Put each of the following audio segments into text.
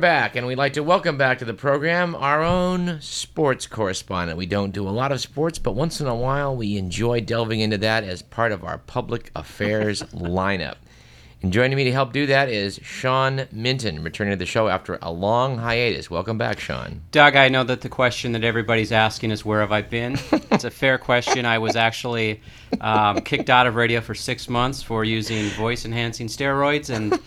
back, and we'd like to welcome back to the program our own sports correspondent. We don't do a lot of sports, but once in a while we enjoy delving into that as part of our public affairs lineup. And joining me to help do that is Sean Minton, returning to the show after a long hiatus. Welcome back, Sean. Doug, I know that the question that everybody's asking is where have I been? it's a fair question. I was actually um, kicked out of radio for six months for using voice enhancing steroids, and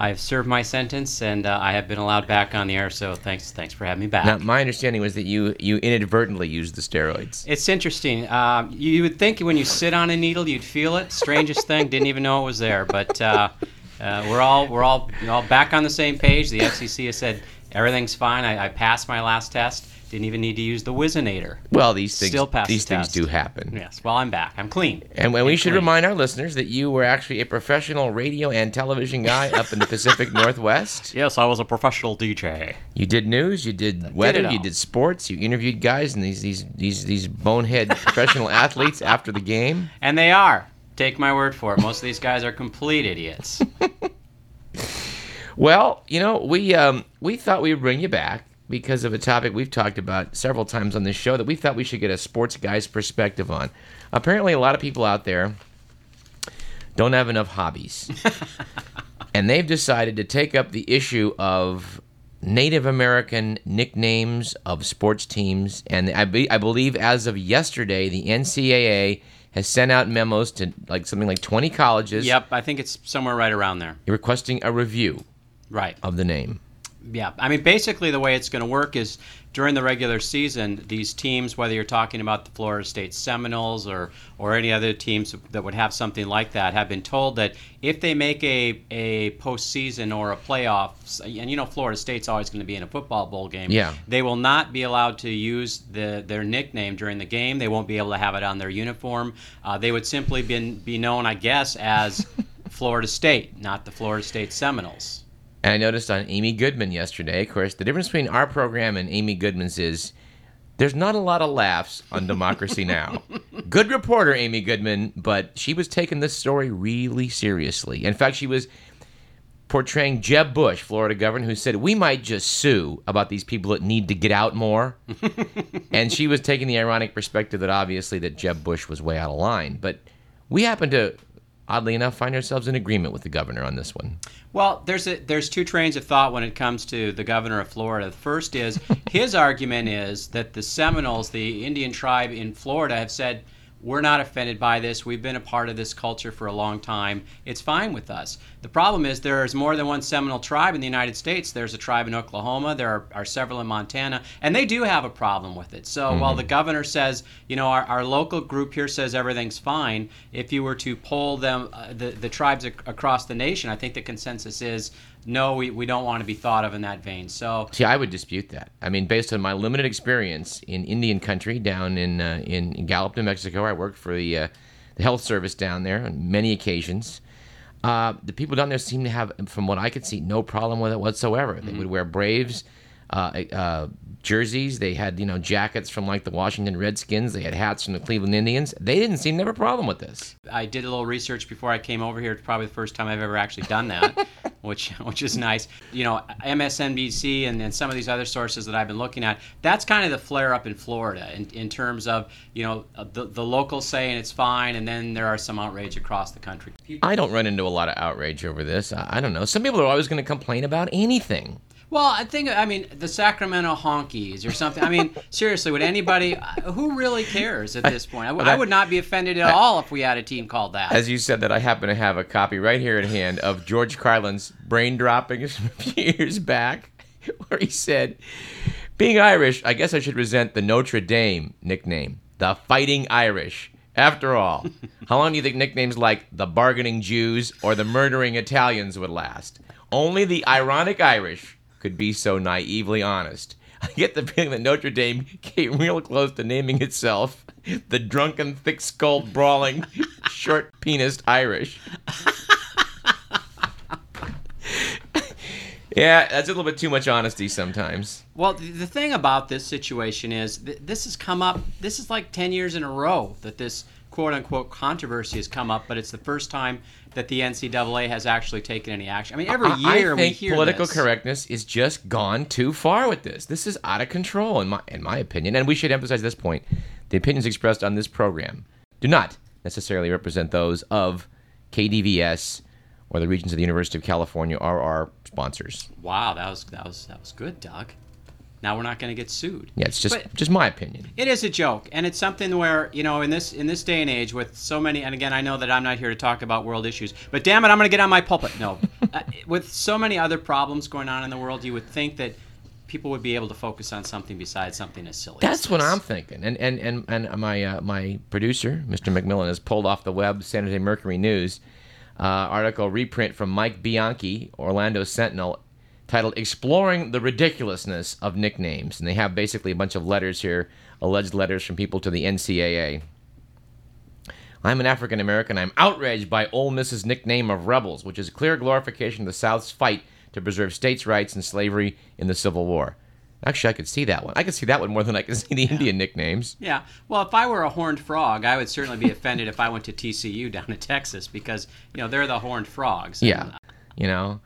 I've served my sentence, and uh, I have been allowed back on the air. So thanks, thanks for having me back. Now, my understanding was that you you inadvertently used the steroids. It's interesting. Um, you would think when you sit on a needle, you'd feel it. Strangest thing, didn't even know it was there. But uh, uh, we're all we're all all back on the same page. The FCC has said everything's fine. I, I passed my last test. Didn't even need to use the Whizzinator. Well, these things Still passed these the things test. do happen. Yes. Well, I'm back. I'm clean. And when we should clean. remind our listeners that you were actually a professional radio and television guy up in the Pacific Northwest. Yes, I was a professional DJ. You did news, you did weather, it you did sports, you interviewed guys and these these these these bonehead professional athletes after the game. And they are. Take my word for it. Most of these guys are complete idiots. Well, you know, we um, we thought we would bring you back because of a topic we've talked about several times on this show that we thought we should get a sports guy's perspective on. Apparently, a lot of people out there don't have enough hobbies, and they've decided to take up the issue of Native American nicknames of sports teams. And I, be, I believe as of yesterday, the NCAA has sent out memos to like something like 20 colleges yep, I think it's somewhere right around there. requesting a review Right. of the name. Yeah, I mean, basically, the way it's going to work is during the regular season, these teams, whether you're talking about the Florida State Seminoles or or any other teams that would have something like that, have been told that if they make a a postseason or a playoffs, and you know Florida State's always going to be in a football bowl game, Yeah. they will not be allowed to use the their nickname during the game. They won't be able to have it on their uniform. Uh, they would simply be be known, I guess, as Florida State, not the Florida State Seminoles. And I noticed on Amy Goodman yesterday, of course, the difference between our program and Amy Goodman's is there's not a lot of laughs on Democracy Now. Good reporter, Amy Goodman, but she was taking this story really seriously. In fact, she was portraying Jeb Bush, Florida governor, who said, We might just sue about these people that need to get out more. and she was taking the ironic perspective that obviously that Jeb Bush was way out of line. But we happen to, oddly enough, find ourselves in agreement with the governor on this one. Well, there's a, there's two trains of thought when it comes to the governor of Florida. The first is his argument is that the Seminoles, the Indian tribe in Florida, have said we're not offended by this. We've been a part of this culture for a long time. It's fine with us. The problem is there's more than one Seminole tribe in the United States. There's a tribe in Oklahoma. There are, are several in Montana, and they do have a problem with it. So while the governor says, you know, our, our local group here says everything's fine, if you were to poll them, uh, the the tribes ac- across the nation, I think the consensus is no, we, we don't want to be thought of in that vein. So See, I would dispute that. I mean, based on my limited experience in Indian country down in uh, in, in Gallup, New Mexico, I worked for the uh, the health service down there on many occasions. Uh, the people down there seem to have, from what I could see, no problem with it whatsoever. They would wear Braves uh, uh, jerseys. They had you know jackets from like the Washington Redskins. They had hats from the Cleveland Indians. They didn't seem to have a problem with this. I did a little research before I came over here. It's probably the first time I've ever actually done that, which which is nice. You know, MSNBC and, some of these other sources that I've been looking at. That's kind of the flare up in Florida in, in terms of you know the the locals saying it's fine, and then there are some outrage across the country. I don't run into a lot of outrage over this. I, I don't know. Some people are always going to complain about anything. Well, I think I mean the Sacramento Honkies or something. I mean, seriously, would anybody uh, who really cares at this point? I, w- I would not be offended at all if we had a team called that. As you said that, I happen to have a copy right here at hand of George Carlin's brain droppings from a few years back, where he said, "Being Irish, I guess I should resent the Notre Dame nickname, the Fighting Irish." After all, how long do you think nicknames like the Bargaining Jews or the Murdering Italians would last? Only the ironic Irish could be so naively honest. I get the feeling that Notre Dame came real close to naming itself the drunken, thick skulled, brawling, short penised Irish. yeah, that's a little bit too much honesty sometimes. Well, the, thing about this situation is th- this has come up. This is like ten years in a row that this quote unquote controversy has come up, but it's the first time that the NCAA has actually taken any action. I mean, every I- year I we hear political this. correctness is just gone too far with this. This is out of control, in my in my opinion. And we should emphasize this point: the opinions expressed on this program do not necessarily represent those of KDVS or the regents of the University of California or our sponsors. Wow, that was that was that was good, Doug. Now we're not going to get sued. Yeah, it's just But- just my opinion. It is a joke, and it's something where you know in this in this day and age with so many. And again, I know that I'm not here to talk about world issues, but damn it, I'm going to get on my pulpit. No, uh, with so many other problems going on in the world, you would think that people would be able to focus on something besides something as silly. as That's what. I'm thinking. And and and, and my uh, my producer, Mr. McMillan, has pulled off the web San Jose Mercury News uh, article reprint from Mike Bianchi, Orlando Sentinel, titled "Exploring the Ridiculousness of Nicknames." And they have basically a bunch of letters here, alleged letters from people to the NCAA. I'm an African American. I'm outraged by Ole Miss's nickname of rebels, which is a clear glorification of the South's fight to preserve states' rights and slavery in the Civil War. Actually, I could see that one. I could see that one more than I can see the Indian nicknames. Yeah. Well, if I were a horned frog, I would certainly be offended if I went to TCU down in Texas because you know they're the horned frogs. Yeah, uh, you know.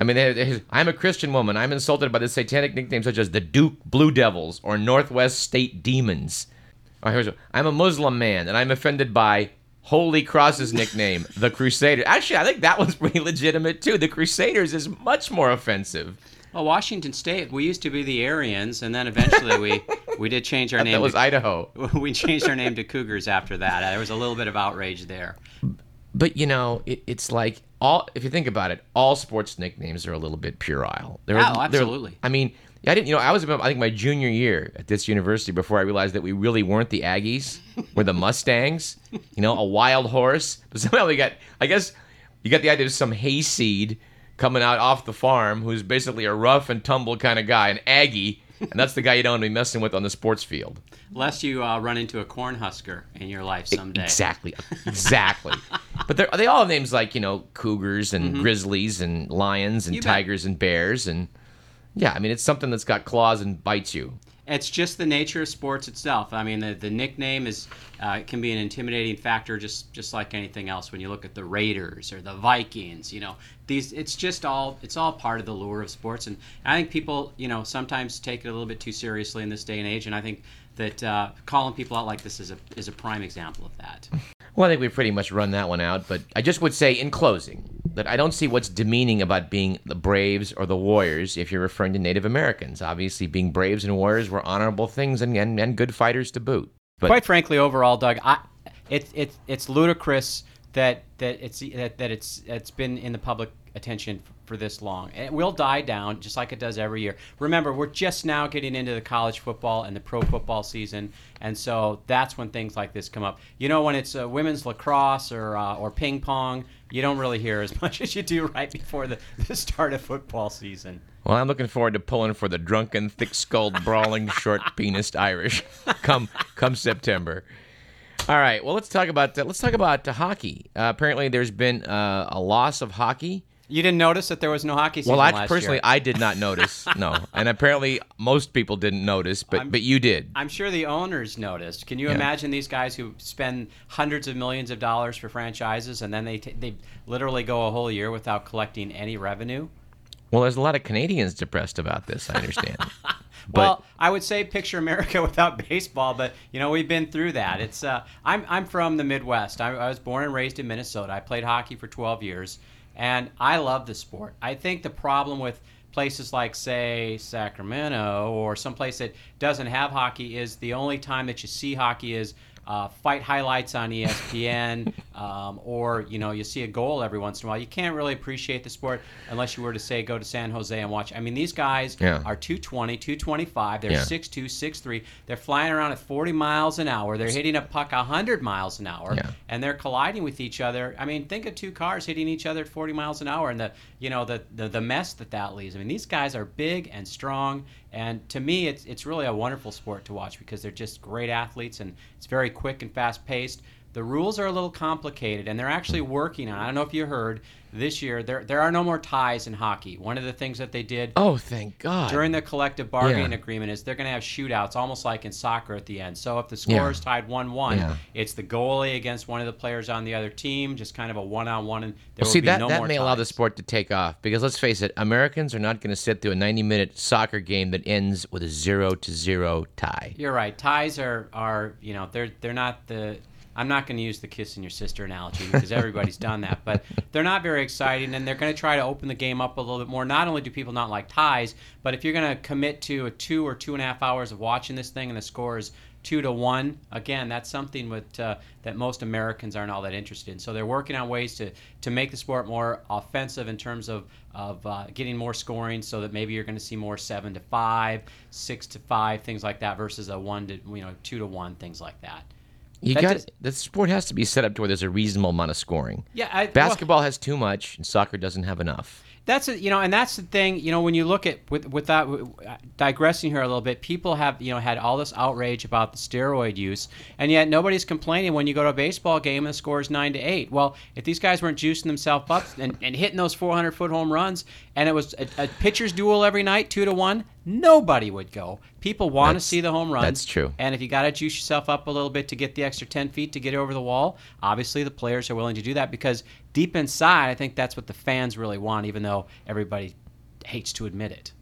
I mean, they- they- I'm a Christian woman. I'm insulted by the satanic nicknames such as the Duke Blue Devils or Northwest State Demons. Oh, here's one. I'm a Muslim man, and I'm offended by Holy Cross's nickname, the Crusader. Actually, I think that one's pretty legitimate too. The Crusaders is much more offensive. Well, Washington State, we used to be the Aryans, and then eventually we we did change our name. That was to, Idaho. we changed our name to Cougars after that. There was a little bit of outrage there. But you know, it, it's like all. If you think about it, all sports nicknames are a little bit puerile. They're, Oh, they're- absolutely. I mean, I didn't. You know, I was about I think my junior year at this university before I realized that we really weren't the Aggies. we're the Mustangs. You know, a wild horse. But somehow we got. I guess you got the idea of some hayseed coming out off the farm who's basically a rough and tumble kind of guy, an Aggie. And that's the guy you don't want to be messing with on the sports field. Lest you uh, run into a corn husker in your life someday. Exactly. Exactly. but they're, all have names like, you know, cougars and grizzlies and lions and Mm-hmm. You bet. tigers and bears. And yeah, I mean, it's something that's got claws and bites you. It's just the nature of sports itself. I mean, the, the nickname is uh, can be an intimidating factor, just just like anything else. When you look at the Raiders or the Vikings, you know, these it's just all it's all part of the lure of sports. And I think people, you know, sometimes take it a little bit too seriously in this day and age. And I think that uh, calling people out like this is a is a prime example of that. Well, I think we've pretty much run that one out. But I just would say, in closing, that I don't see what's demeaning about being the Braves or the Warriors if you're referring to Native Americans. Obviously, being Braves and Warriors were honorable things and, and, and good fighters to boot. But Quite frankly, overall, Doug, I, it, it, it's ludicrous that that it's that, that it's it's been in the public attention for this long. It will die down just like it does every year. Remember, we're just now getting into the college football and the pro football season, and so that's when things like this come up. You know, when it's uh, women's lacrosse or uh, or ping pong, you don't really hear as much as you do right before the, the start of football season. Well, I'm looking forward to pulling for the drunken, thick-skulled, brawling, short-penised Irish come come September. All right. Well, let's talk about uh, let's talk about uh, hockey. Uh, apparently, there's been uh, a loss of hockey. You didn't notice that there was no hockey season Well, I personally year. I did not notice. no, and apparently most people didn't notice, but but you did. I'm sure the owners noticed. Can you Yeah. imagine these guys who spend hundreds of millions of dollars for franchises and then they t- they literally go a whole year without collecting any revenue? Well, there's a lot of Canadians depressed about this. I understand. well, I would say picture America without baseball, but you know we've been through that. It's uh, I'm I'm from the Midwest. I, I was born and raised in Minnesota. I played hockey for 12 years, and I love the sport. I think the problem with places like say Sacramento or some place that doesn't have hockey is the only time that you see hockey is uh, fight highlights on ESPN, um, or you know you see a goal every once in a while. You can't really appreciate the sport unless you were to say go to San Jose and watch. I mean, these guys Yeah. are 220, 225. They're Yeah. 6'2", 6'3". They're flying around at 40 miles an hour. They're hitting a puck 100 miles an hour, Yeah. and they're colliding with each other. I mean, think of two cars hitting each other at 40 miles an hour, and the you know the the, the mess that that leaves. I mean, these guys are big and strong, and to me, it's it's really a wonderful sport to watch because they're just great athletes, and it's very quick and fast paced. The rules are a little complicated, and they're actually working on. I don't know if you heard this year there there are no more ties in hockey. One of the things that they did Oh, thank God. during the collective bargaining Yeah. agreement is they're going to have shootouts, almost like in soccer at the end. So if the score Yeah. is tied one-one, Yeah. it's the goalie against one of the players on the other team, just kind of a one-on-one, and there Well, will see be that no that may allow the sport to take off because let's face it, Americans are not going to sit through a 90-minute soccer game that ends with a zero to zero tie. You're right. Ties are are you know they're they're not the. I'm not going to use the kiss kissing your sister analogy because everybody's done that, but they're not very exciting, and they're going to try to open the game up a little bit more. Not only do people not like ties, but if you're going to commit to a two or two and a half hours of watching this thing and the score is two to one, again, that's something with uh, that most Americans aren't all that interested in. So they're working on ways to to make the sport more offensive in terms of of uh, getting more scoring, so that maybe you're going to see more seven to five, six to five, things like that, versus a one to you know two to one, things like that. You That got the sport has to be set up to where there's a reasonable amount of scoring. Yeah, I, well, Basketball has too much, and soccer doesn't have enough. That's a, you know, and that's the thing. You know, when you look at with without digressing here a little bit, people have you know had all this outrage about the steroid use, and yet nobody's complaining when you go to a baseball game and the score is nine to eight. Well, if these guys weren't juicing themselves up and, and hitting those 400 foot home runs, and it was a, a pitcher's duel every night, two to one, nobody would go. People want to see the home run. that's true. And if you got to juice yourself up a little bit to get the extra 10 feet to get over the wall, obviously the players are willing to do that because deep inside, I think that's what the fans really want, even though everybody hates to admit it.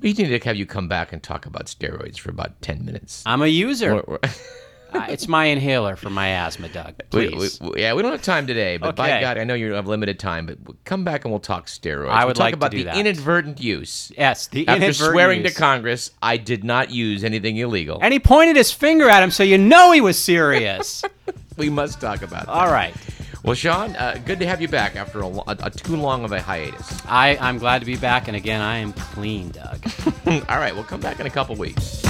We need to have you come back and talk about steroids for about ten minutes. I'm a user. Uh, it's my inhaler for my asthma, Doug. Please. we- yeah, we don't have time today, but by God, I know you have limited time. But come back and we'll talk steroids. I We'll would talk like to about the that. inadvertent use. yes, the After swearing use. to Congress, I did not use anything illegal. And he pointed his finger at him, so you know he was serious. we must talk about that. All right. Well, Sean, uh, good to have you back after a, a, a too long of a hiatus. I, I'm glad to be back, and again, I am clean, Doug. All right, we'll come back in a couple weeks.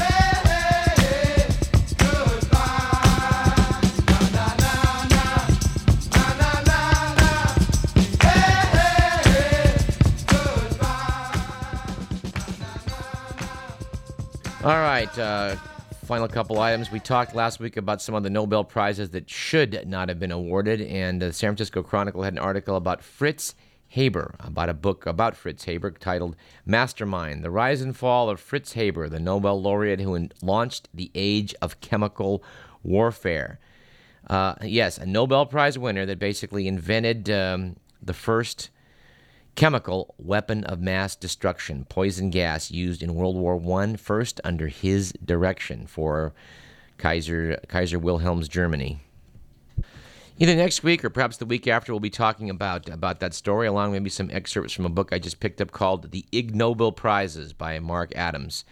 All right, uh, final couple items. We talked last week about some of the Nobel Prizes that should not have been awarded, and the San Francisco Chronicle had an article about Fritz Haber, about a book about Fritz Haber titled Mastermind The Rise and Fall of Fritz Haber, the Nobel laureate who launched the age of chemical warfare. Uh, yes, a Nobel Prize winner that basically invented um, the first chemical weapon of mass destruction, poison gas used in World War I, first under his direction for Kaiser, Kaiser Wilhelm's Germany. Either next week or perhaps the week after, we'll be talking about, about that story, along with maybe some excerpts from a book I just picked up called The Ig Nobel Prizes by Marc Abrahams,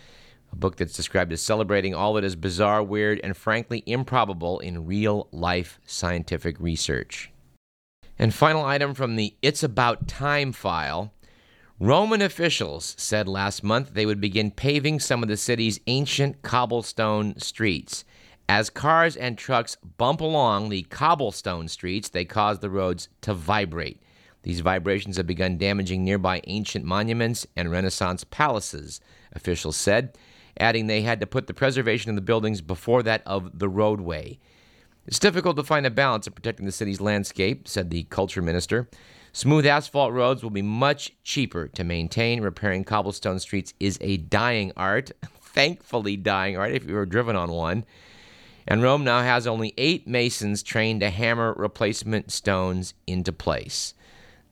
a book that's described as celebrating all that is bizarre, weird, and frankly improbable in real life scientific research. And final item from the It's About Time file. Roman officials said last month they would begin paving some of the city's ancient cobblestone streets. As cars and trucks bump along the cobblestone streets, they cause the roads to vibrate. These vibrations have begun damaging nearby ancient monuments and Renaissance palaces, officials said, adding they had to put the preservation of the buildings before that of the roadway. It's difficult to find a balance in protecting the city's landscape, said the culture minister. Smooth asphalt roads will be much cheaper to maintain. Repairing cobblestone streets is a dying art, thankfully dying art if you were driven on one. And Rome now has only eight masons trained to hammer replacement stones into place.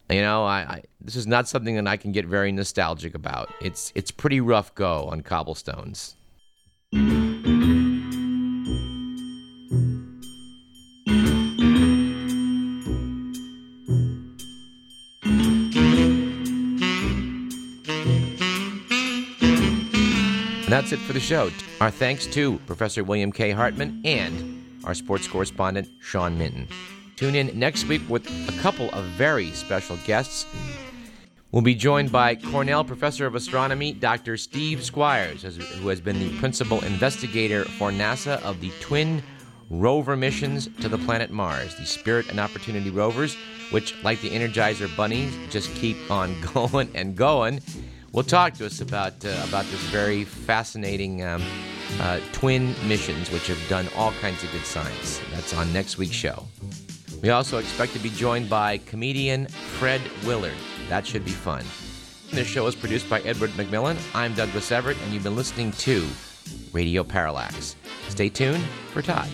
You know, I, I this is not something that I can get very nostalgic about. It's it's pretty rough go on cobblestones. That's it for the show. Our thanks to Professor William K. Hartmann and our sports correspondent, Sean Minton. Tune in next week with a couple of very special guests. We'll be joined by Cornell Professor of Astronomy, Dr. Steve Squyres, who has been the principal investigator for NASA of the twin rover missions to the planet Mars, the Spirit and Opportunity rovers, which, like the Energizer bunnies, just keep on going and going. Will talk to us about uh, about this very fascinating um, uh, twin missions, which have done all kinds of good science. That's on next week's show. We also expect to be joined by comedian Fred Willard. That should be fun. This show is produced by Edward McMillan. I'm Douglas Everett, and you've been listening to Radio Parallax. Stay tuned for Todd.